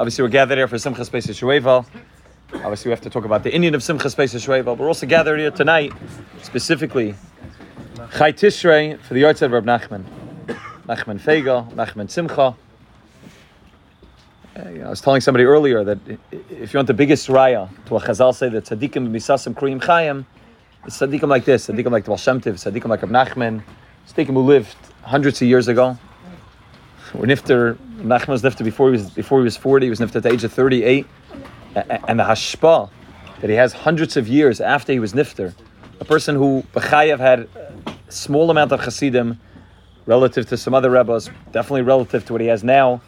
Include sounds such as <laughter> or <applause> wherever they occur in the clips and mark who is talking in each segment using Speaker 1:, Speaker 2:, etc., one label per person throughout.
Speaker 1: Obviously, we're gathered here for Simcha Pesach Shueval. Obviously, we have to talk about the Indian of Simchas Pesach Shueval. We're also gathered here tonight, specifically Chai Tishrei for the Yartzeit of Nachman. Nachman Fega, Nachman Simcha. Uh, I was telling somebody earlier that if you want the biggest raya to a Chazal say that tzaddikim misasim kriyim chayim, it's tzaddikim like this, tzaddikim like the Baal Shem tzaddikim like Reb Nachman, tzaddikim who lived hundreds of years ago. We're nifter, Nachman was nifter before he was before he was 40, he was nifter at the age of 38. A- a- And the hashpa that he has hundreds of years after he was nifter, a person who B'chayev had a small amount of chassidim relative to some other rebbes, definitely relative to what he has now,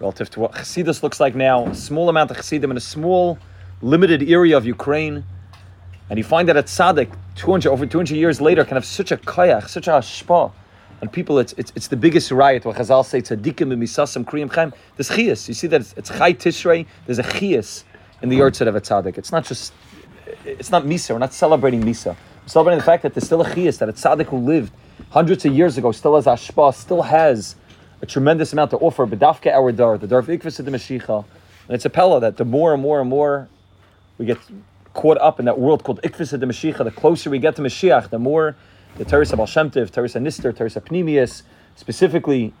Speaker 1: relative to what chassidus looks like now, a small amount of chassidim in a small, limited area of Ukraine. And you find that at Tzaddik, 200, over 200 years later, can have such a koyach, such a hashpa. And people, it's, it's, it's the biggest riot where Chazal say, tzaddikim b'misasam kriyim chaim. There's chiyas. You see that it's, it's chai tishrei. There's a chiyas in the yard of a tzaddik. It's not just, it's not misa. We're not celebrating misa. We're celebrating the fact that there's still a chiyas, that a tzaddik who lived hundreds of years ago still has ashpa, still has a tremendous amount to offer. Bedafke our dar, the dar of of the Mashiach. And it's a pella that the more and more and more we get caught up in that world called Ikvis the Mashiach. The closer we get to Mashiach, the more the Teres of Al Shem Tov, Teres Nister, Teres Pnimius, specifically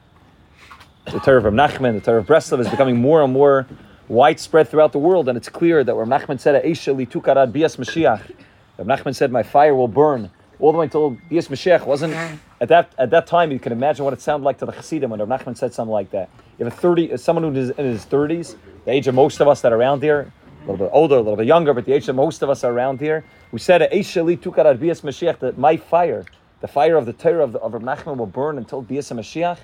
Speaker 1: the Torah of Nachman, the Torah of Breslov is becoming more and more widespread throughout the world. And it's clear that where Nachman said, Eisha li tukarad bias Mashiach, Rav Nachman said, my fire will burn all the way until bias Mashiach wasn't, at that, at that time, you can imagine what it sounded like to the Chassidim when Rav Nachman said something like that. You have a 30, someone who is in his 30s, the age of most of us that are around here, a little bit older, a little bit younger, but the age that most of us are around here, who said, that my fire, the fire of the Torah of, the, of Nachman will burn until bias Mashiach.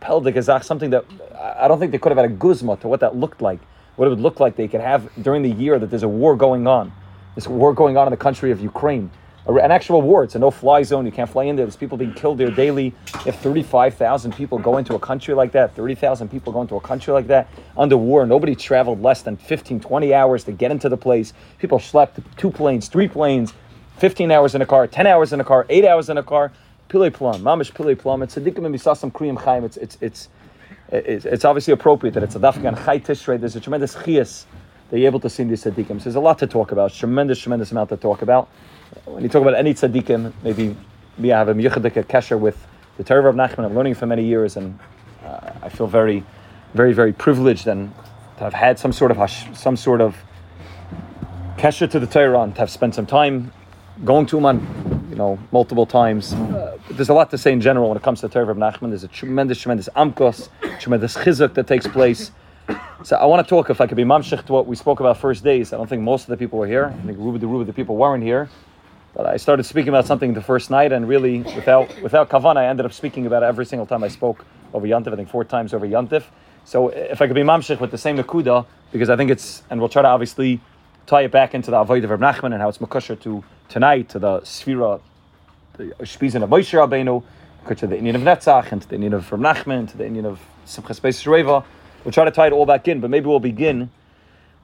Speaker 1: Pel de Gazach, something that I don't think they could have had a guzma to what that looked like, what it would look like they could have during the year that there's a war going on. This war going on in the country of Ukraine. An actual war. It's a no-fly zone. You can't fly in there. There's people being killed there daily. If 35,000 people go into a country like that, 30,000 people go into a country like that under war, nobody traveled less than 15, 20 hours to get into the place. People slept two planes, three planes, 15 hours in a car, 10 hours in a car, 8 hours in a car. Pile plum, mamish pile plum. It's tzaddikim and misasam kriyim chaim. It's it's it's it's, obviously appropriate that it's a dafka and chai tishrei. There's a tremendous chias that you're able to see these tzaddikim. So there's a lot to talk about. Tremendous, tremendous amount to talk about. When you talk about any tzaddikim, maybe I have a miyuchadik kesher with the Torah of Nachman. I'm learning for many years, and uh, I feel very, very, very privileged and to have had some sort of hash, some sort of kesher to the Torah and to have spent some time going to on, you know, multiple times. Uh, there's a lot to say in general when it comes to the Torah of Nachman. There's a tremendous, tremendous amkos, tremendous chizuk that takes place. So I want to talk, if I could be mamshich to what we spoke about first days. I don't think most of the people were here. I think the Ruba the people weren't here. But I started speaking about something the first night, and really, without without kavan, I ended up speaking about it every single time I spoke over Yantif. I think four times over Yantif. So if I could be mamshich with the same nakuda, because I think it's, and we'll try to obviously tie it back into the avoid of Reb Nachman and how it's makusher to tonight to the sphira, the shpizin of Moshe Rabbeinu, to the Indian of Netzach, and to the Indian of Reb Nachman, to the Indian of Simchas Beis. We'll try to tie it all back in, but maybe we'll begin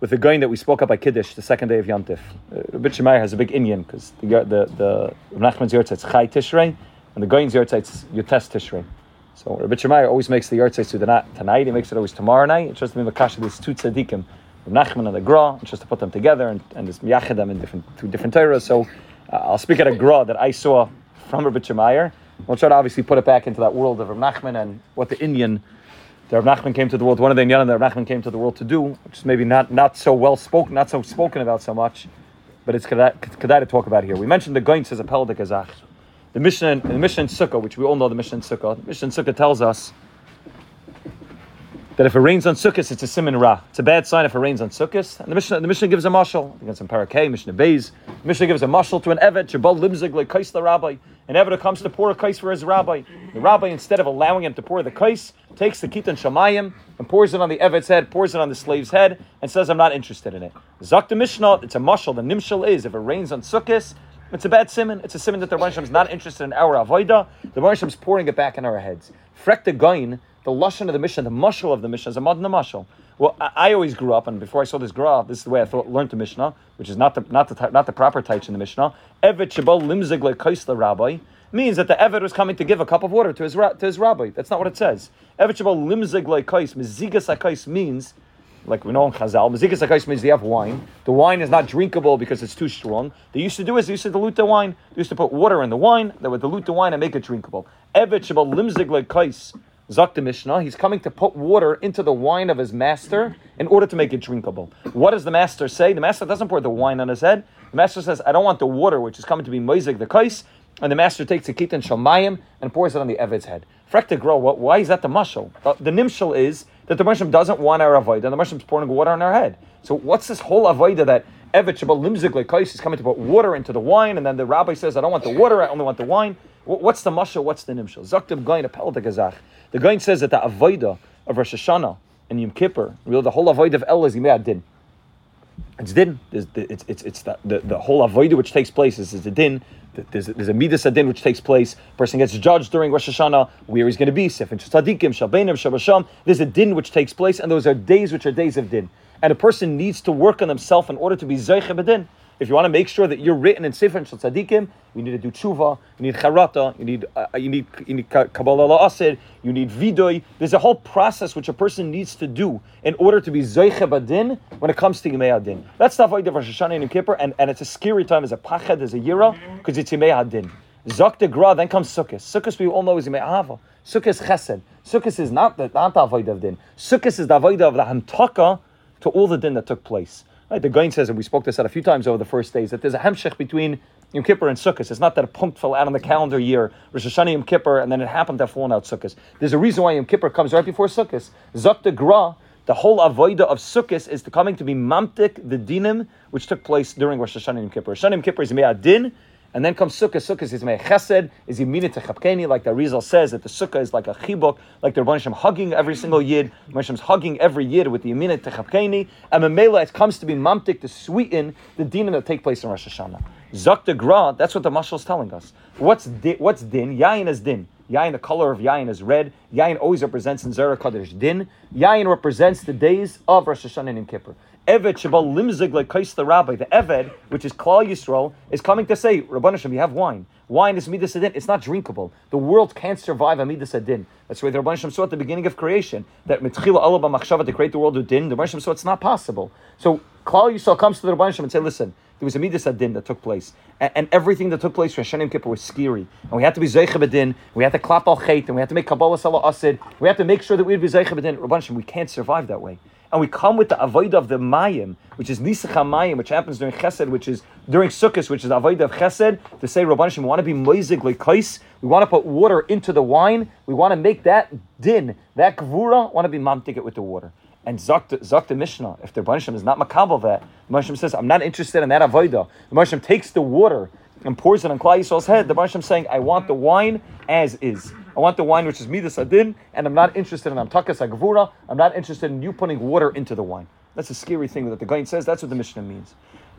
Speaker 1: with the going that we spoke about by Kiddush, the second day of Yantif. Uh, Rabbi Shemaiah has a big Indian because the the the Nachman's Yortzeit Chai Tishrei, and the Gaon's Yortzeit Yotes Tishrei. So Rabbi Shemaiah always makes the Yortzeit to tonight. He makes it always tomorrow night. It's just to be makasha these two tzaddikim, Nachman and the Gra, just to put them together and and miyachid them in different two different Torahs. So uh, I'll speak at a Gra that I saw from Rabbi Shemaiah. We'll try to obviously put it back into that world of Reb Nachman and what the Indian that Rav Nachman came to the world. One of the inyanim that Rav Nachman came to the world to do, which is maybe not not so well spoken, not so spoken about so much, but it's kedai to talk about here. We mentioned the Goins as a peldik azach. The Mishnah, the Mishnah in Sukkah, which we all know the Mishnah in Sukkah. The Mishnah in Sukkah tells us that if it rains on Sukkot, it's a simin ra. It's a bad sign if it rains on Sukkot. And the Mishnah, the Mishnah gives a mashal. I think Parakeh, Mishnah Beis. The Mishnah gives a mashal to an evet, Jabal limzig like kais the rabbi. An evet comes to pour a kais for his rabbi. The rabbi, instead of allowing him to pour the kais, takes the kitan shamayim and pours it on the evet's head, pours it on the slave's head, and says, "I'm not interested in it." Zak the Mishnah, it's a mashal. The nimshal is if it rains on Sukkot. It's a bad simon. It's a simon that the Rebbe is not interested in our avoida. The Rebbe is pouring it back in our heads. Frek the gain, the lashon of the Mishnah, the mushal of the Mishnah is a modern mushal. Well, I, I always grew up, and before I saw this graph, this is the way I thought learned the Mishnah, which is not the not the not the proper taich in the Mishnah. Evet shabal limzig le'kaisla rabbi means that the Evet was coming to give a cup of water to his to his rabbi. That's not what it says. Evet shabal limzig akais means like we know in Chazal, Mazikas Akais means they have wine. The wine is not drinkable because it's too strong. They used to do is they used to dilute the wine. They used to put water in the wine. They would dilute the wine and make it drinkable. Evet Shabal Limzig Lekais. Zakta Mishnah, he's coming to put water into the wine of his master in order to make it drinkable. What does the master say? The master doesn't pour the wine on his head. The master says, I don't want the water, which is coming to be Moizig the Kais. And the master takes a kitan shamayim and pours it on the Eved's head. Frekta Gra, why is that the mushal? The, uh, the nimshal is that the Moshem doesn't want our avoid, and the Moshem's pouring water on our head. So what's this whole avoida that Evet Limzik Lekais is coming to put water into the wine, and then the rabbi says, I don't want the water, I only want the wine. What's the mashal? What's the nimshal? Zaktim Gain Apel de Gazach. The Gain says that the avoida of Rosh Hashanah and Yom Kippur, really the whole avoid of El is Yimei Din. It's din. It's it's it's, it's the, the, the whole avoida which takes place is, is a din. There's, there's a midas adin which takes place. Person gets judged during Rosh Hashanah where he's going to be. Sifin tzadikim, shalbeinim, shabasham. There's a din which takes place, and those are days which are days of din. And a person needs to work on himself in order to be zeiche bedin. If you want to make sure that you're written in Sefer and Tzadikim, you need to do tshuva, you need charata, you need uh, you need you need kabbalah asid, you need vidoy. There's a whole process which a person needs to do in order to be zoiche badin when it comes to Yimei Adin. That's avoid of Rosh Hashanah and Kippur, and, and it's a scary time as a pached, as a yira, because it's Yimei Adin. Zok de gra, then comes Sukkot. Sukkot we all know is Yimei Ahava. Sukkot is chesed. Sukkot is not the, not the avoid of din. Sukkot is the avoid of the hamtaka to all the din that took place. Right, the Gain says, and we spoke this out a few times over the first days, that there's a hemshech between Yom Kippur and Sukkot. It's not that a punct fell out on the calendar year, Rosh Hashanah Yom Kippur, and then it happened to have fallen out Sukkot. There's a reason why Yom Kippur comes right before Sukkot. De Gra, the whole avoida of Sukkot is coming to be mamtik, the dinim, which took place during Rosh Hashanah Yom Kippur. Rosh Hashanah Yom Kippur is din, and then comes Sukkah. Sukkah is Mei Chesed, is Yiminit Chapkeni, like the Rizal says, that the Sukkah is like a chibuk, like the Rabban hugging every single Yid. Rabban hugging every Yid with the Yiminit Chapkeni. And Mamela, it comes to be Mamtik to sweeten the dinim that take place in Rosh Hashanah. De Gra, that's what the Mashal is telling us. What's, di, what's din? Yain is din. Yain, the color of Yain is red. Yain always represents in Zerah Kadesh din. Yain represents the days of Rosh Hashanah and Kippur. Eved Shabal Limzig like the Rabbi, the Eved, which is Klal Yisrael, is coming to say, Rabbanashim, you have wine. Wine is Midas Adin. It's not drinkable. The world can't survive a Midas Adin. That's why the Rabbanashim saw at the beginning of creation that Mitchila Allah Machshava to create the world with Din. The Rabbanashim saw it's not possible. So Klal Yisrael comes to the Rabbanashim and say, listen, there was a Midas Adin that took place. And, and, everything that took place for Hashanim Kippur was scary. And we had to be Zeicha Bedin, we had to clap al Chait, and we had to make Kabbalah Salah Asid, we had to make sure that we'd be Zeicha Bedin. Rabbanashim, we can't survive that way and we come with the avoid of the mayim, which is nisach mayim, which happens during Chesed, which is during Sukkot, which is avoid of Chesed, to say Rabban we want to be moizig leikais, we want to put water into the wine, we want to make that din, that gvura, want to be mamtik it with the water. And Zok the Mishnah, if the Rabban is not makabel that, the Rabban says, I'm not interested in that avoida. The Rabban takes the water and pours it on Klal Yisrael's head. The Rabban saying, I want the wine as is. I want the wine which is midas adin, and I'm not interested in amtakas agvura. I'm not interested in you putting water into the wine. That's a scary thing that the Gain says. That's what the Mishnah means.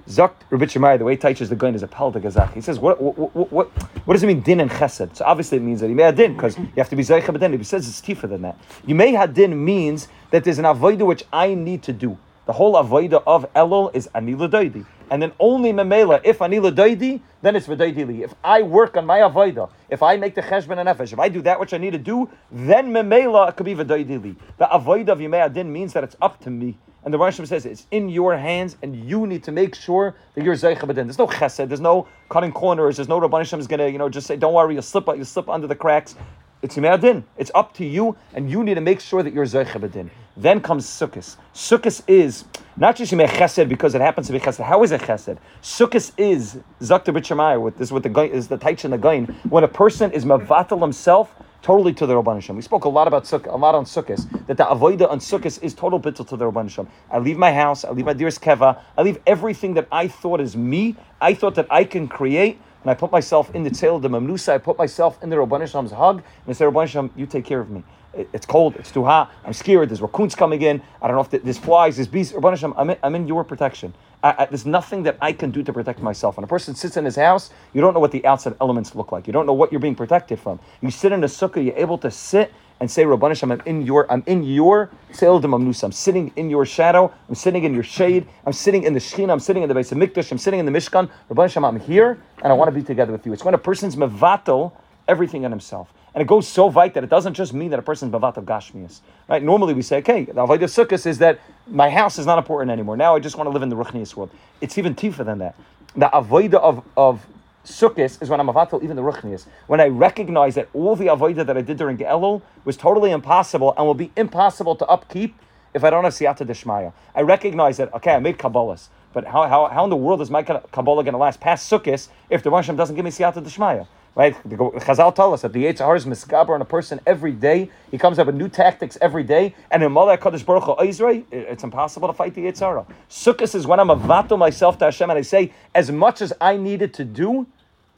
Speaker 1: Zakt Rabbi the way he the Gain is a pel de gazach. He says, what, what, what, what, what does it mean, din and chesed? So obviously it means that you may have din, because you have to be zeicha b'din. He says it's tifa than that. You may have din means that there's an avodah which I need to do. The whole avodah of Elul is anila doidi and then only memela if anila doidi, then it's v'doidili. If I work on my avoida, if I make the cheshbon and nefesh, if I do that which I need to do, then memela could be v'doidili. The avoida of yimei adin means that it's up to me. And the Rosh says it's in your hands, and you need to make sure that you're zeicha b'din. There's no chesed, there's no cutting corners, there's no Rabban is gonna, you know, just say, don't worry, you slip, you slip under the cracks. It's Yimei It's up to you, and you need to make sure that you're Zeicha B'din. Then comes Sukkot. Sukkot is not just Yimei Chesed because it happens to be Chesed. How is it Chesed? Sukkot is Zakta B'Shemayah. With this, with the is the Taich and the Gain. When a person is Mavatal himself totally to the Rabban We spoke a lot about Sukkot, a lot on Sukkot, that the Avoida on Sukkot is total bittul to the Rabban I leave my house, I leave my dearest Keva, I leave everything that I thought is me, I thought that I can create, and I put myself in the tail of the Mamnusa, I put myself in the Rabban Hashem's hug, and I say, Rabban you take care of me. it's cold, it's too hot, I'm scared, there's raccoons coming in, I don't know if there's flies, there's bees. Rabban Hashem, I'm in, I'm in your protection. I, I, there's nothing that I can do to protect myself. When a person sits in his house, you don't know what the outside elements look like. You don't know what you're being protected from. You sit in a sukkah, you're able to sit and say, Rabban Hashem, I'm in your, I'm in your Seildim Amnusa. I'm sitting in your shadow. I'm sitting in your shade. I'm sitting in the Shechina. I'm sitting in the base of Mikdash. I'm sitting in the Mishkan. Rabban Hashem, I'm here and I want to be together with you. It's when a person's mevatel everything in himself. And it goes so weit that it doesn't just mean that a person's of gashmias. Right? Normally we say, okay, the avodah sukkahs is that my house is not important anymore. Now I just want to live in the Ruchnius world. It's even deeper than that. The avoida of, of Sukkot is when I'm avatal even the Ruchnius. When I recognize that all the avoida that I did during Elul was totally impossible and will be impossible to upkeep if I don't have siyata deshmaya. I recognize that, okay, I made Kabbalahs, but how, how, how in the world is my Kabbalah going to last past Sukkot if the Rosh doesn't give me siyata deshmaya? Right? Chazal tell us that the Yetzer is misgaber on a person every day. He comes up with new tactics every day. And in Malach Kadosh Baruch Hu it's impossible to fight the Yetzer Sukkot is when I'm avato myself to Hashem and I say, as much as I needed to do,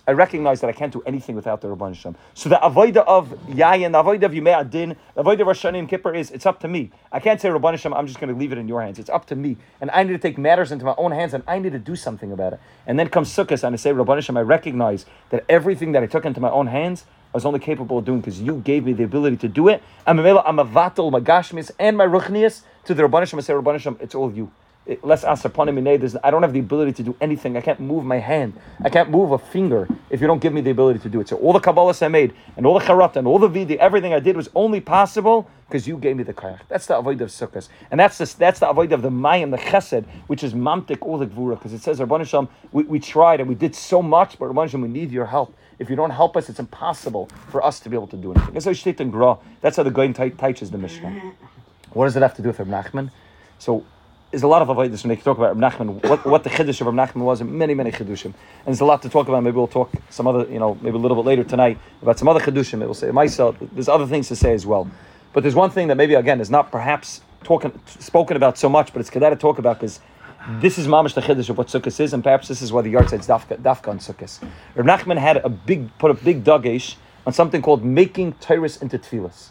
Speaker 1: I recognize that I can't do anything without the Rabban Shem. So the avoida of Yayin, the avoida of Yimei Adin, the avoida of Rosh Hashanah Kippur is it's up to me. I can't say Rabban Shem, I'm just going to leave it in your hands. It's up to me, and I need to take matters into my own hands, and I need to do something about it. And then comes Sukkot, and I say Rabban Shem, I recognize that everything that I took into my own hands. I was only capable of doing because you gave me the ability to do it. I'm a vatal, my gashmis, and my ruchnias to the Rabban Shem. I say, Rabban Shem, it's all you less asaponim I don't have the ability to do anything. I can't move my hand. I can't move a finger if you don't give me the ability to do it. So all the Kabbalahs I made and all the Charat and all the Vidi, everything I did was only possible because you gave me the Kayach. That's the avoid of Sukkot. And that's the, that's the avoid of the Mayim, the Chesed, which is Mamtik all the Gvura. Because it says, Rabban we, we tried and we did so much, but Rabban we need your help. If you don't help us, it's impossible for us to be able to do anything. That's how Gra. That's how the Gaon teaches the Mishnah. What does it have to do with Reb Nachman? So there's a lot of avoidance when they talk about Reb Nachman, what, what the chiddush of Reb Nachman was, and many, many chiddushim. And there's a lot to talk about. Maybe we'll talk some other, you know, maybe a little bit later tonight about some other chiddushim. Maybe we'll say myself. There's other things to say as well. But there's one thing that maybe again is not perhaps talking spoken about so much, but it's kedai to talk about because this is mamish the chiddush of what sukkah is, and perhaps this is why the yard says dafka, dafka on sukkahs. Reb Nachman had a big put a big dagesh on something called making tyrus into tefillas.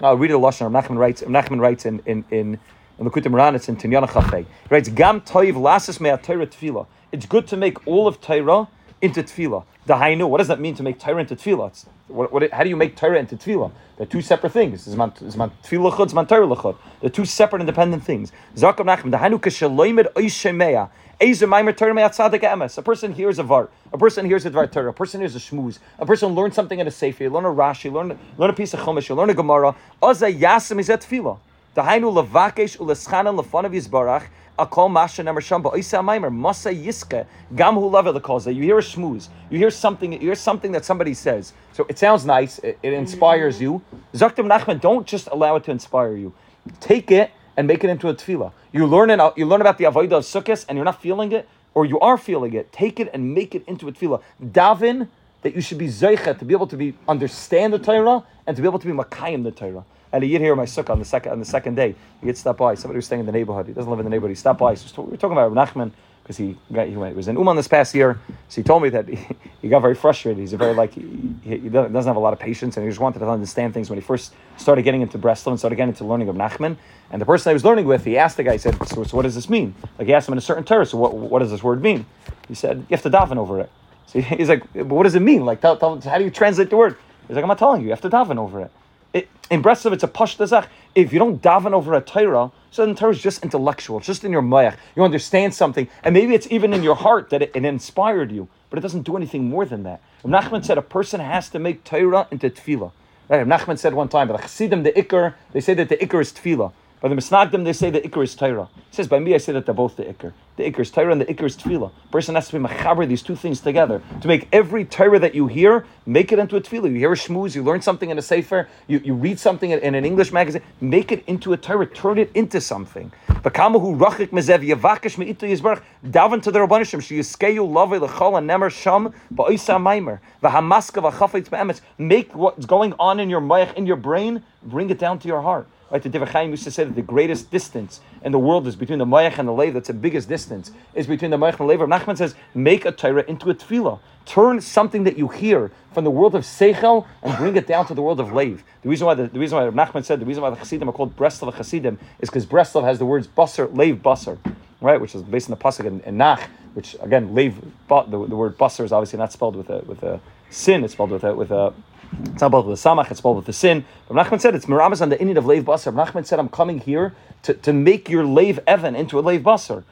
Speaker 1: Now I'll read it a lashon. Reb Nachman writes. Reb Nachman writes in in in in the Ran, it's in Tinyana Chafei. Writes, Gam toiv lasas mea Torah tefillah. It's good to make all of Torah into tefillah. Dahainu, what does that mean to make Torah into tefillah? What, what, how do you make Torah into tefillah? They're two separate things. Zman tefillah chud, zman Torah lechud. They're two separate independent things. Zakam nachem, dahainu kashaloimed oishemea. A person hears a var, a person hears a dvar a person hears a shmooze, a person learns something in a sefer, learn a Rashi, learn, learn a piece of chumash, learn a Gemara. Oza yasim is at tefillah. Dahainu levakesh uleschanan lefonav yizbarach akol masha nemer sham ba'isa maimer masa yiska gam hu level the You hear a shmooze. You hear something. You hear something that somebody says. So it sounds nice. It, it inspires you. Zaktim Nachman, don't just allow it to inspire you. Take it and make it into a tefillah. You learn it. You learn about the avodah of sukkahs, and you're not feeling it, or you are feeling it. Take it and make it into a tefillah. Davin that you should be zeichet to be able to be understand the Torah and to be able to be makayim the Torah. And a he here in my sukkah on the second on the second day. He gets stopped by. Somebody was staying in the neighborhood. He doesn't live in the neighborhood. He stopped by. So we were talking about Nachman because he he went, was in Uman this past year. So he told me that he, <laughs> he got very frustrated. He's a very like he, he, doesn't have a lot of patience and he just wanted to understand things when he first started getting into Breslov and started getting into learning of Nachman. And the person I was learning with, he asked the guy. He said, "So, so what does this mean?" Like he asked him in a certain term. So what, what does this word mean? He said, "You have to daven over it." So he's like, "But what does it mean? Like, tell, tell, how do you translate the word?" He's like, "I'm not telling you. You have to daven over it." it, in Breslov, it's a pashtazach. If you don't daven over a Torah, so the Torah is just intellectual, it's just in your mayach. You understand something, and maybe it's even in your heart that it, it inspired you, but it doesn't do anything more than that. Nachman said a person has to make Torah into tefillah. Right? Nachman said one time, the Chassidim, the Iker, they say that the Iker is tefillah. By the Misnagdim, they say the Iker is Torah. It says, by me, I say that they're both the Iker. The Iker is Torah and the Iker is Tefillah. person has to be machaber these two things together. To make every Torah that you hear, make it into a Tefillah. You hear a shmooze, you learn something in a Sefer, you, you read something in, in an English magazine, make it into a Torah, turn it into something. Bakamahu rachik mezev yavakish me'itu yizbarach, daven to the Rabbanishim, she yiskeyu love lechol and nemer sham ba'isa maimer, v'hamaska v'chafetz be'emetz, make what's going on in your mayach, in your brain, bring it down to your heart. Right, the Divrei Chaim used to say that the greatest distance in the world is between the Mayach and the Lev. That's the biggest distance is between the Mayach and the Lev. Nachman says, make a Torah into a tefillah. Turn something that you hear from the world of Seichel and bring it down to the world of Lev. The reason why the, the reason why Nachman said the reason why the Chassidim are called Breslov Chassidim is because Breslov has the words Basar, Lev, Basar, right, which is based on the pasuk in, Nach, which again Lev, the, the word Basar is obviously not spelled with a with a sin. It's spelled with a with a it's not spelled with the samach, it's spelled with the sin. But Nachman said it's miramas on the Indian of Lev Basar. Nachman said, I'm coming here to, to make your Lev Evan into a Lev Basar.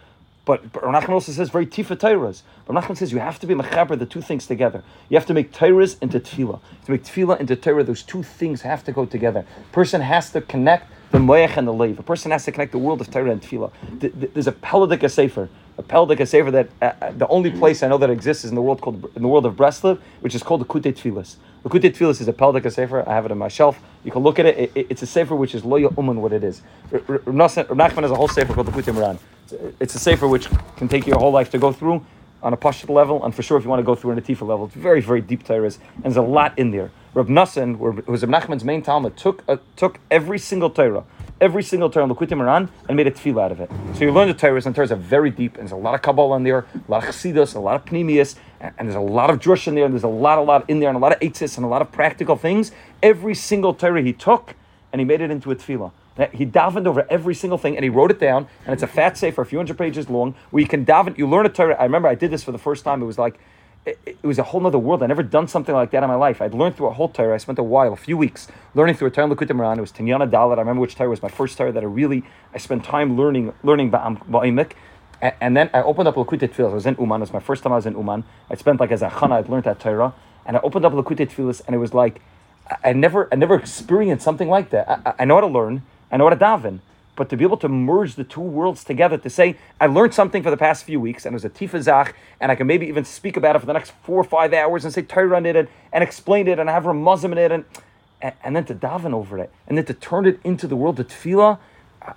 Speaker 1: But, but Nachman also says very tifa Torahs. But Nachman says you have to be mechaber the two things together. You have to make Torahs into tefillah. To make tefillah into Torah, those two things have to go together. Person has to connect the moyach and the leiv. A person has to connect the world of Torah and tefillah. There's a Peladik sefer a Peldik Sefer that uh, uh, the only place I know that exists is in the world called in the world of Breslov, which is called the Kutei Tfilis. The Kutei Tfilis is a Peldik Sefer. I have it on my shelf. You can look at it. it, it it's a Sefer which is Loya Uman what it is. Nachman has a whole Sefer called the Kutei Moran. It's a Sefer which can take you your whole life to go through on a Pashut level, and for sure if you want to go through an Atifa level, it's very, very deep Torahs, and there's a lot in there. Reb Nassan, who was Reb Nachman's main Talmud, took, uh, took every single Torah every single Torah Likutei Moharan and made a tefillah out of it. So you learn the Torahs, and Torahs are very deep, and there's a lot of Kabbalah in there, a lot of Chassidus, a lot of Pneumius, and, there's a lot of Drush in there, and there's a lot, a lot in there, and a lot of Eitzis, and a lot of practical things. Every single Torah he took, and he made it into a tefillah. He davened over every single thing and he wrote it down. And it's a fat sefer, a few hundred pages long, where you can daven. You learn a Torah. I remember I did this for the first time. It was like it, it, was a whole other world. I'd never done something like that in my life. I'd learned through a whole Torah. I spent a while, a few weeks, learning through a Torah Moharan. It was Tinyana Dalit. I remember which Torah was my first Torah that I really, I spent time learning, learning Baam Ba'imik. And, and then I opened up Likutei Tfilis. I was in Uman. It was my first time I was in Uman. I spent like as a chana, I'd learned that Torah. And I opened up Likutei Tfilis, and it was like, I never, I never experienced something like that. I, I know how to learn. I know how to daven but to be able to merge the two worlds together, to say, I learned something for the past few weeks, and it was a tifazach, and I can maybe even speak about it for the next four or five hours and say Torah on it and, and explain it and have Ramazim in it, and, and, then to daven over it, and then to turn it into the world of tefillah.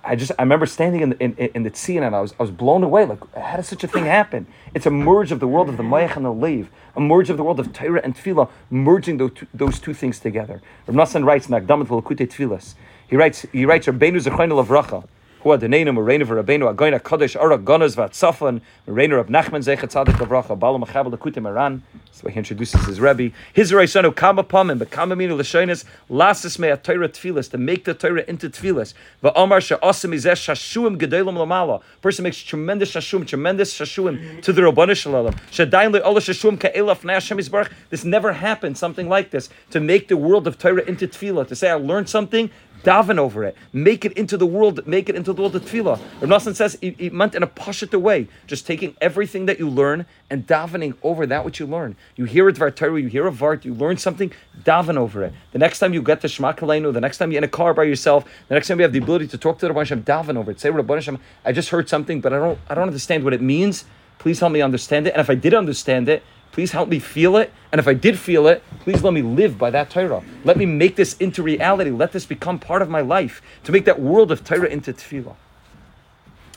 Speaker 1: I just I remember standing in the, in, in the tzia and I was I was blown away. Like how does such a thing happen? It's a merge of the world of the mayach and the leiv, a merge of the world of Torah and tefillah, merging those two, those two things together. Rav Nassan writes in Akdamat Tfilas. He writes, he writes, Rabbeinu Zechaynu Lavracha, who Adenenu, Morena for Rabbeinu, Agoina Kodesh, Ara Gonas Vatsafan, Morena Rab Nachman Zechat Tzadik Lavracha, Bala Machabel Lekutim Aran. That's why he introduces his Rebbe. His Reisanu Kama Pam and Bekama Minu Lashonis, Lasas Mea Torah Tfilis, to make the Torah into Tfilis. Va'omar Sha'asim Izeh Shashuim Gedolim Lamala. Person makes tremendous Shashum, tremendous Shashuim to the Rabbanu Shalom. Shadayin Le'olah Shashuim Ka'elaf Na'ashem Yisbarach. This never happened, something like this, to make the world of Torah into Tfilah, to say I learned something, daven over it, make it into the world, make it into the world of tefillah. Rav Nassan says it, meant in a pashut way, just taking everything that you learn and davening over that which you learn. You hear a Dvar Torah, you hear a Vart, you learn something, daven over it. The next time you get to Shema Kalenu, the next time you're in a car by yourself, the next time you have the ability to talk to the Rabban Hashem, daven over it. Say, Rabban Hashem, I just heard something, but I don't, I don't understand what it means. Please help me understand it. And if I did understand it, Please help me feel it. And if I did feel it, please let me live by that Torah. Let me make this into reality. Let this become part of my life to make that world of Torah into tefillah.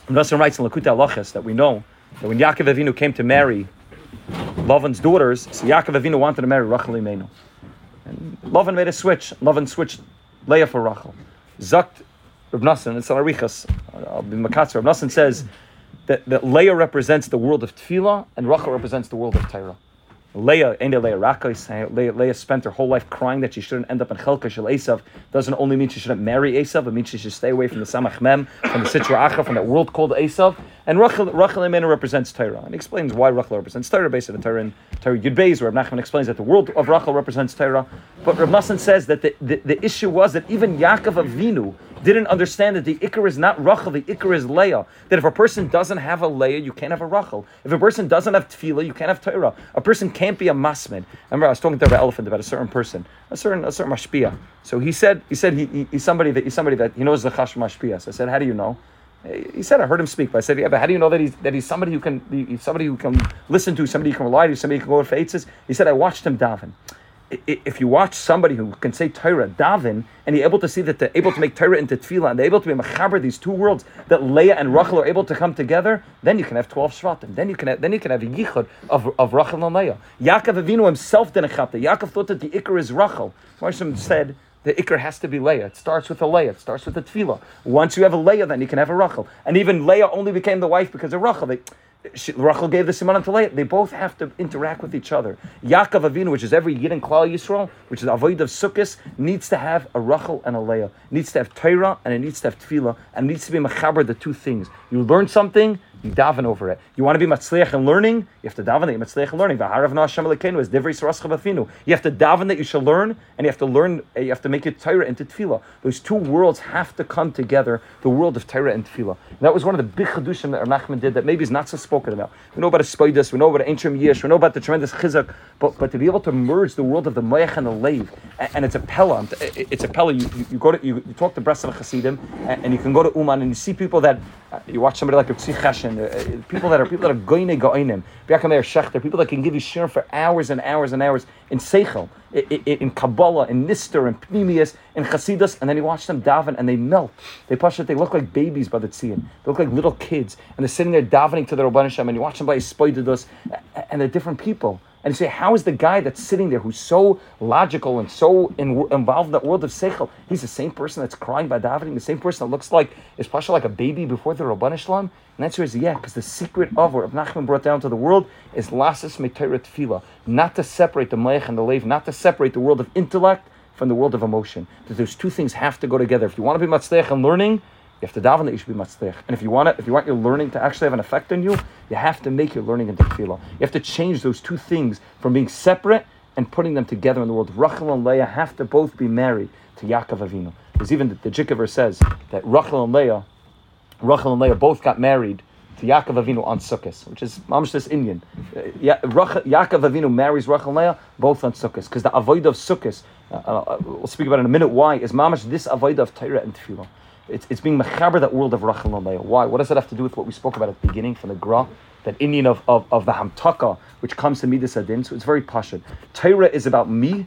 Speaker 1: And Rashi writes in Likutei Halachos that we know that when Yaakov Avinu came to marry Lavan's daughters, so Yaakov Avinu wanted to marry Rachel Imenu. And Lavan made a switch. Lavan switched Leah for Rachel. Zakt Nassan, it's Arichas, I'll be Nassan says that, that Leah represents the world of Tefillah and Rachel represents the world of Torah. Leah, Leah Rakos, Leah, Leah spent her whole life crying that she shouldn't end up in Chelka Shel Esav. Doesn't only mean she shouldn't marry Esav, it means she should stay away from the Samach Mem, from the Sitra Acha, from that world called Esav. And Rachel, Rachel Emenu represents Torah. And explains why Rachel represents Torah based on the Torah in Torah Yud where Nachman explains that the world of Rachel represents Torah. But Rav Nassan says that the, the, the issue was that even Yaakov Avinu, didn't understand that the Iker is not Rachel, the Iker is Leah. That if a person doesn't have a Leah, you can't have a Rachel. If a person doesn't have Tefillah, you can't have Torah. A person can't be a Masmid. remember I was talking to the elephant about a certain person, a certain a certain Mashpia. So he said he said he, he, he's somebody that he's somebody that he knows the Chash Mashpia. So I said, how do you know? He said, I heard him speak, but I said, yeah, but how do you know that he's that he's somebody who can somebody who can listen to, somebody you can rely to, somebody who can go to faiths? He said, I watched him daven if you watch somebody who can say Torah, Davin, and you're able to see that they're able to make Torah into Tefillah, and they're able to be Mechaber, these two worlds, that Leah and Rachel are able to come together, then you can have 12 Shvatim. Then you can have, then you can have a Yichud of, of Rachel and Leah. Yaakov Avinu himself didn't chapter. Yaakov thought that the Iker is Rachel. Marsham said, the Iker has to be Leah. It starts with a Leah. It starts with a Tefillah. Once you have a Leah, then you can have a Rachel. And even Leah only became the wife because of Rachel. They, she, Rachel gave the siman to Leah. They both have to interact with each other. Yaakov Avinu, which is every Yid in Klal Yisrael, which is Avoid of Sukkot, needs to have a Rachel and a Leah. Needs to have Torah and it needs to have Tefillah and needs to be Mechaber, the two things. You learn something, you daven over it. You want to be matzliach and learning, you have to daven that you're matzliach and learning. Is. You have to daven that you shall learn, and you have to learn. Eh, you have to make your Torah into tefillah. Those two worlds have to come together. The world of Torah and tefillah. And that was one of the big chedushim that Nachman did that maybe is not so spoken about. We know about a spoidus, we know about ancient yish, we know about the tremendous chizuk, but but to be able to merge the world of the moyach and the leiv, and, it's a pella. It's a pella. You, you, you go to you, you talk to Breslov Hasidim, and, and, you can go to Uman and you see people that you watch somebody like a Cheshen, uh, people that are people that are goine goinim, Shechter, people that can give you shir for hours and hours and hours in Seichel, in, in Kabbalah, in Nister, in Pnimius, in Chasidus, and then you watch them daven and they melt. They push it, they look like babies by the tzion. They look like little kids, and they're sitting there davening to the Rabban Hashem, and you watch them by Spoididus, and they're different people. And you say, how is the guy that's sitting there who's so logical and so in, involved in the world of Seichel, he's the same person that's crying by davening, the same person that looks like, is Pasha like a baby before the Rabban Shalom? And the answer is yeah, because the secret of what Nachman brought down to the world is lasas metera tefillah, not to separate the Mayach and the Lev, not to separate the world of intellect from the world of emotion. That those two things have to go together. If you want to be matzlech and learning, you have to daven that you should be matzlech. And if you want it, if you want your learning to actually have an effect on you, you have to make your learning into tefillah. You have to change those two things from being separate and putting them together in the world. Rachel and Leah have to both be married to Yaakov Avinu. Because even the, the Jikaver says that Rachel and Leah, Rachel and Leah both got married to Yaakov Avinu on Sukkot, which is mamish this Indian. Uh, ya- Yaakov Avinu marries Rachel and Leah both on Sukkot, because the avoid of Sukkot, uh, uh, we'll speak about in a minute why, is mamish this avoid of Torah and Tefillah. It's, it's being mechaber that world of Rachel. Why? What does that have to do with what we spoke about at the beginning from the Gra? That Indian of, of, of the Hamtaka, which comes to Midas Adin. So it's very passionate. Torah is about me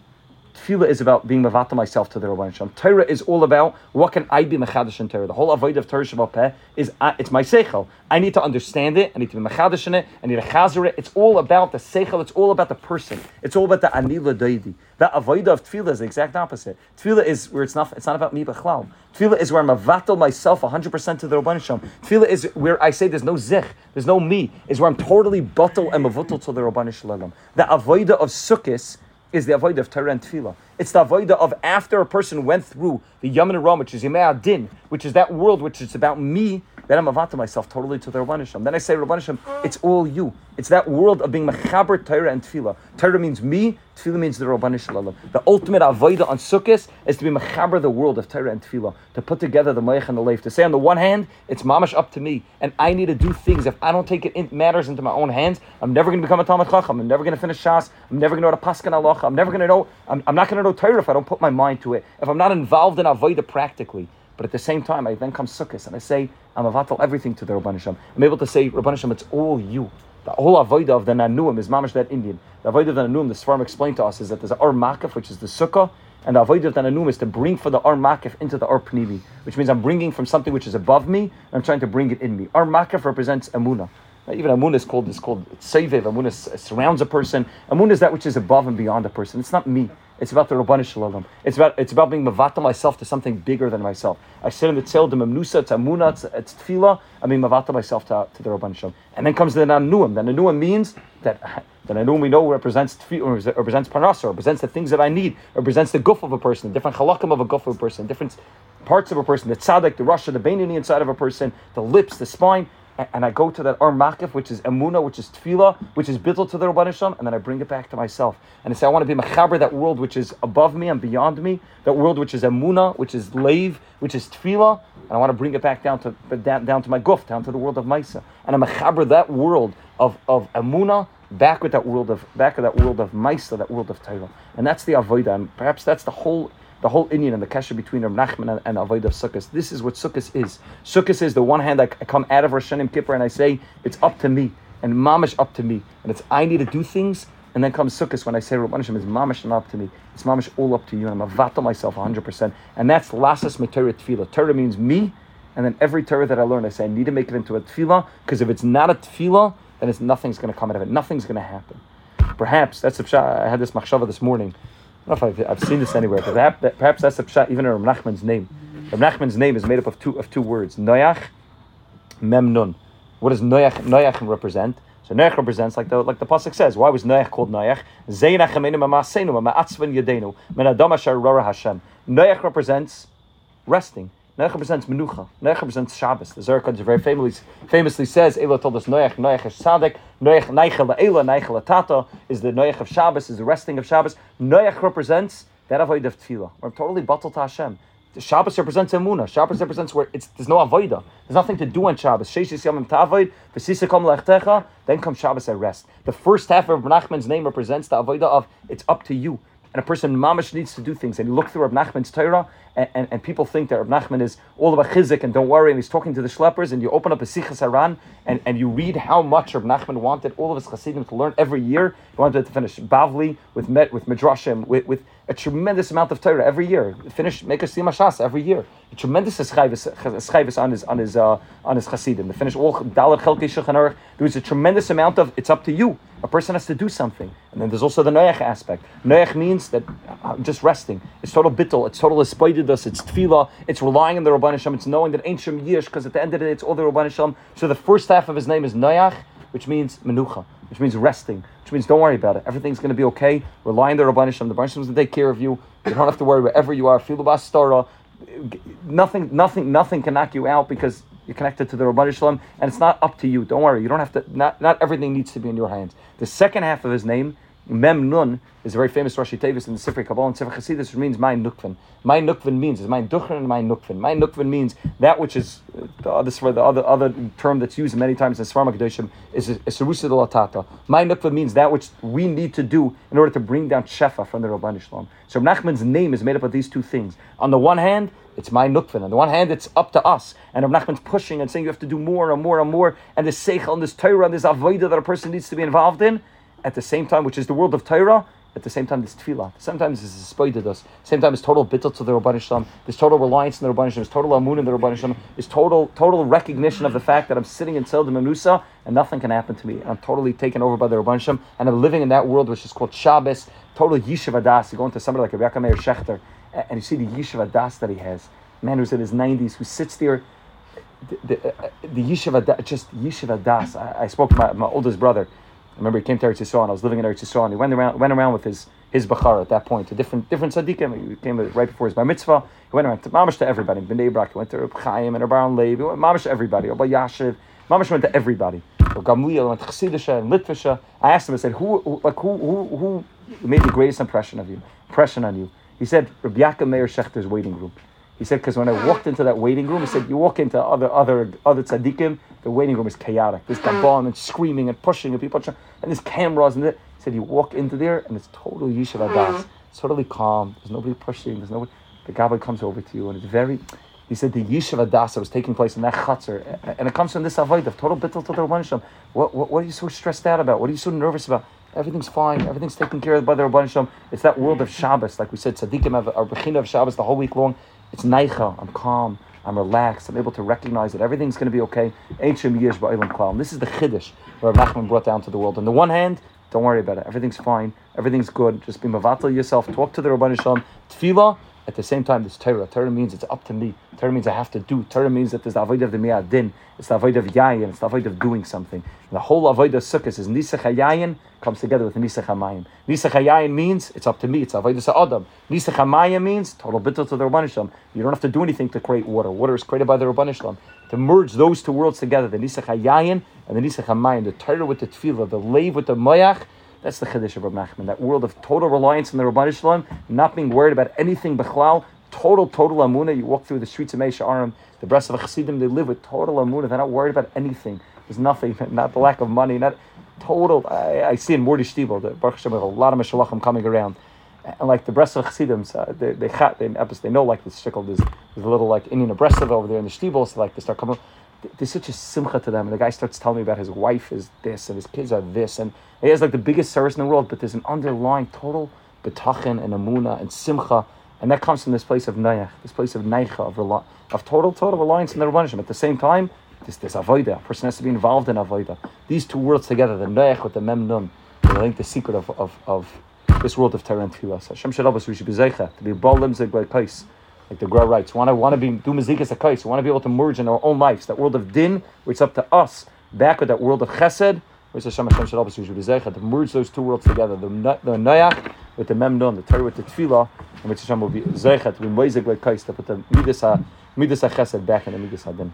Speaker 1: Tefillah is about being mavata myself to the Rabban Shalom. Torah is all about what can I be mechadish in Torah. The whole avoid of Torah Shabbat Peh is uh, it's my seichel. I need to understand it. I need to be mechadish in it. I need to chazer it. It's all about the seichel. It's all about the person. It's all about the anila daidi. That avoid of tefillah is the exact opposite. Tefillah is where it's not. It's not about me bechlal. Tefillah is where I'm avatal myself 100% to the Rabban Shalom. Tefillah is where I say there's no zich, there's no me. Is where I'm totally bottle and mavutal to the Rabban Shalom. The avoida of sukkis is the avodah of Torah and Tefillah. It's the avodah of after a person went through the Yom Ram, which is Yemei Din, which is that world which is about me then I'm avata myself totally to the Rabban Then I say, Rabban it's all you. It's that world of being mechaber Torah and Tefillah. Torah means me, Tefillah means the Rabban. The ultimate avodah on Sukkot is to be mechaber the world of Torah and Tefillah, to put together the Mayach and the Leif. To say on the one hand, it's mamash up to me, and I need to do things. If I don't take it in, matters into my own hands, I'm never going to become a Talmud Chacham. I'm never going to finish Shas. I'm never going to know how to Paskan Allah. I'm never going to know. I'm, I'm not going to know Torah if I don't put my mind to it. If I'm not involved in avodah practically. But at the same time, I then come Sukkot and I say, I'm avatal everything to the Rabban. I'm able to say, Rabban it's all you. The whole avodah of the Nanuim is mamash that Indian. The avodah of the Nanuim, the Svarm explained to us, is that there's Ar Makif, which is the Sukkah, and the avodah of the Nanuim is to bring for the Ar Makif into the Ar Pnivi, which means I'm bringing from something which is above me, and I'm trying to bring it in me. Ar Makif represents Amunah. Even Amun is called is called Sevev. Amun surrounds a person. Amun is that which is above and beyond a person. It's not me. It's about the Rabbanu Shalom. It's about it's about being mavata myself to something bigger than myself. I sit in the tzil, the memnusa, it's amuna, it's, it's tefillah. I mean mavata myself to, to the Rabbanu Shalom. And then comes the nanuim. The nanuim means that <laughs> the nanuim we know represents tefillah, represents parnasa, represents the things that I need, represents the guf of a person, different halakim of a guf of a person, different parts of a person, the tzaddik, the rasha, the bainini inside of a person, the lips, the spine and I go to that Ar Makif, which is Emuna, which is Tefillah, which is Bittul to the Rabban Shalom, and then I bring it back to myself. And I say, I want to be Mechaber, that world which is above me and beyond me, that world which is Emuna, which is Leiv, which is Tefillah, and I want to bring it back down to down, down to my Guf, down to the world of Maisa. And I'm Mechaber, that world of, of Emuna, back with that world of back of that world of Maisa, that world of Torah. And that's the Avodah, and perhaps that's the whole the whole Indian and the kasha between Rav Nachman and, and Avodah of Sukkot. This is what Sukkot is. Sukkot is the one hand I, I come out of Rosh Hashanah Kippur and I say it's up to me and mamish up to me, and it's I need to do things. And then comes Sukkot when I say Rabban is mamish not up to me. It's mamish all up to you, and I'm avato myself 100%. And that's lasas Torah tefillah. Torah means me, and then every Torah that I learn, I say I need to make it into a tefillah because if it's not a tefillah, then it's nothing's going to come out of it. Nothing's going to happen. Perhaps that's the I had this machshava this morning don't know if I've, I've seen this anywhere, but perhaps, perhaps that's a pshat even in Rav Nachman's name. Rav Nachman's name is made up of two of two words: Noach, Memnun. What does Noach, Noach represent? So Noach represents, like the like the pasuk says, why was Noach called Noach? Noach represents resting. Noach represents Menucha. Noach represents Shabbos. The Zohar Kodesh very famously, famously says, Ela told us Noach, Noach is Tzaddik, Noach Neichel Ela, Neichel Tata is the Noach of Shabbos, is the resting of Shabbos. Noach represents that avoid of Tefillah. We're totally bottled to Hashem. Shabbos represents Emunah. Shabbos represents where it's there's no avoida. There's nothing to do on Shabbos. Sheshis yamim tavoid, v'sisa kom lechtecha. Then comes Shabbos at rest. The first half of Nachman's name represents the avoida of it's up to you and a person mamish needs to do things. And you look through Rab Nachman's Torah, and, and, and, people think that Rab Nachman is all about chizik and don't worry, and he's talking to the schleppers, and you open up a Sichas Haran, and, and you read how much Rab Nachman wanted all of his Hasidim to learn every year. He wanted to finish Bavli with met with Midrashim, with, with a tremendous amount of Torah every year. Finish make a Sima Shas every year. Tremendous eschayvis on his on his uh, on his Hasidim. To finish all Dalet Chelkei Shulchan there is a tremendous amount of. It's up to you. A person has to do something, and then there's also the Noach aspect. Noach means that uh, just resting. It's total bittul. It's total espoidedus. It's tefillah. It's relying on the Rabban Hashem. It's knowing that ain't Shem Yish, because at the end of the day, it's all the Rabban Hashem. So the first half of his name is Noach, which means menucha, which means resting, which means don't worry about it. Everything's going to be okay. Rely on the Rabban Hashem. The Rabban Hashem is going to take care of you. You don't have to worry wherever you are. Feel the stara. Nothing, nothing, nothing can knock you out because you're connected to the Rabban Shalom, and it's not up to you. Don't worry. You don't have to. Not, not everything needs to be in your hands. The second half of his name, Mem Nun, is a very famous Rashi Tevis in the Sifri Kabbalah and Sifri Chasidus, which means my nukvin. My nukvin means is my duchen and my nukvin. My nukvin means that which is uh, this the other other term that's used many times in Svarma Kedoshim is Sarusa de Latata. My nukvin means that which we need to do in order to bring down Shefa from the Rabban Shalom. So Nachman's name is made up of these two things. On the one hand, it's my nukvin. On the one hand, it's up to us. And Rav Nachman's pushing and saying you have to do more and more and more. And this seichel and this Torah and this avodah that a person needs to be involved in. At the same time, which is the world of Torah, at the same time, this tefillah. Sometimes this is spoiled us. Same time, it's total bittul to the Rabban Shalom. This total reliance in the Rabban Shalom. This total amun in the Rabban Shalom. This total total recognition of the fact that I'm sitting in Tzil Manusa and nothing can happen to me. I'm totally taken over by the Rabban Shalom and I'm living in that world which is called Shabbos. Total yishuv adas. You go into somebody like a Rebbe Meir Shechter and you see the yishuv adas that he has man who's in his 90s, who sits there, the, the, uh, the yeshiva, just yeshiva. I, I, spoke to my, my oldest brother. I remember he came to Eretz Yisrael, and I was living in Eretz Yisrael, and he went around, went around with his his bachar at that point to different different tzaddikim. He came right before his bar mitzvah. He went around to mamash to everybody. Bnei Brak. He went to Reb Chaim and Rabban Leib. He went mamash to everybody. Rabbi Yashiv. Mamash went to everybody. Gamliel went to Chassidisha and Litvisha. I asked him. I said, who, who like who who who made the greatest impression of you? Impression on you? He said, Rabbi Yaakov Meir Shechter's waiting room. He said, because when I walked into that waiting room, he said, you walk into other other other tzaddikim, the waiting room is chaotic. There's uh-huh. bomb and screaming and pushing and people, trying, and there's cameras and it. He said, you walk into there and it's total yishuv uh-huh. adas. It's totally calm. There's nobody pushing. There's nobody. The gabbai comes over to you and it's very. He said the yishuv adas was taking place in that chutzner, and it comes from this avoid of total bittul to the what, what, what are you so stressed out about? What are you so nervous about? Everything's fine. Everything's taken care of by the Rabban Shalom. It's that world of Shabbos, like we said, tzaddikim have our bechina of Shabbos the whole week long. It's neicha. I'm calm. I'm relaxed. I'm able to recognize that everything's going to be okay. Ancient years ba'ilam klal. This is the chiddush where Nachman brought down to the world. On the one hand, don't worry about it. Everything's fine. Everything's good. Just be mavatal yourself. Talk to the Rabban Shalom. At the same time, this Torah. Torah means it's up to me. Torah means I have to do. Torah means that there's the avoid of the miyad din. It's the avoid of yayin. It's the avoid of doing something. And the whole avoid of sukkah is nisach yayin comes together with nisach hamayim. Nisach hayayin means it's up to me. It's avoid of adam. Nisach hamayim means total bittul to the Rabban You don't have to do anything to create water. Water is created by the Rabban To merge those two worlds together, the nisach hayayin and the nisach hamayim, the Torah with the tefillah, the lave with the moyach, that's the Chiddush of Rav Nachman, that world of total reliance on the Rabban Shalom, not being worried about anything Bechlal, total, total Amunah. You walk through the streets of Meah Shearim, the breasts of Chassidim, they live with total Amunah. They're not worried about anything. There's nothing, <laughs> not the lack of money, not total. I, I see in Mordi Stiebel, the Baruch Hashem, a lot of Meshalachim coming around. And like the breasts of Chassidim, uh, they, they, they, they know like the shtickle, there's, there's a little like Indian breast over there in the Stiebel, so like they start coming there's such a simcha to them. And the guy starts telling me about his wife is this and his kids are this. And he has like the biggest service in the world, but there's an underlying total betachin and amuna and simcha. And that comes from this place of nayach, this place of naicha, of, of total, total reliance in the Rabbanishim. At the same time, this, this avoida. A person has to be involved in avoida. These two worlds together, the nayach with the mem nun, I think the secret of, of, of this world of Torah and Tfilah. Hashem Shalabas, we should be to be balim zeg kais like the Gra writes, want to want to be do mazikas akais, want to be able to merge in our own lives, that world of din, where it's up to us, back with that world of chesed, where Hashem Hashem Shalom to merge those two worlds together, the the noyach with the memnon, the Torah with the tefillah, and which Hashem will be zeichet, be moizek like kais, to put the midas Midas HaChesed back in the Midas Hadin.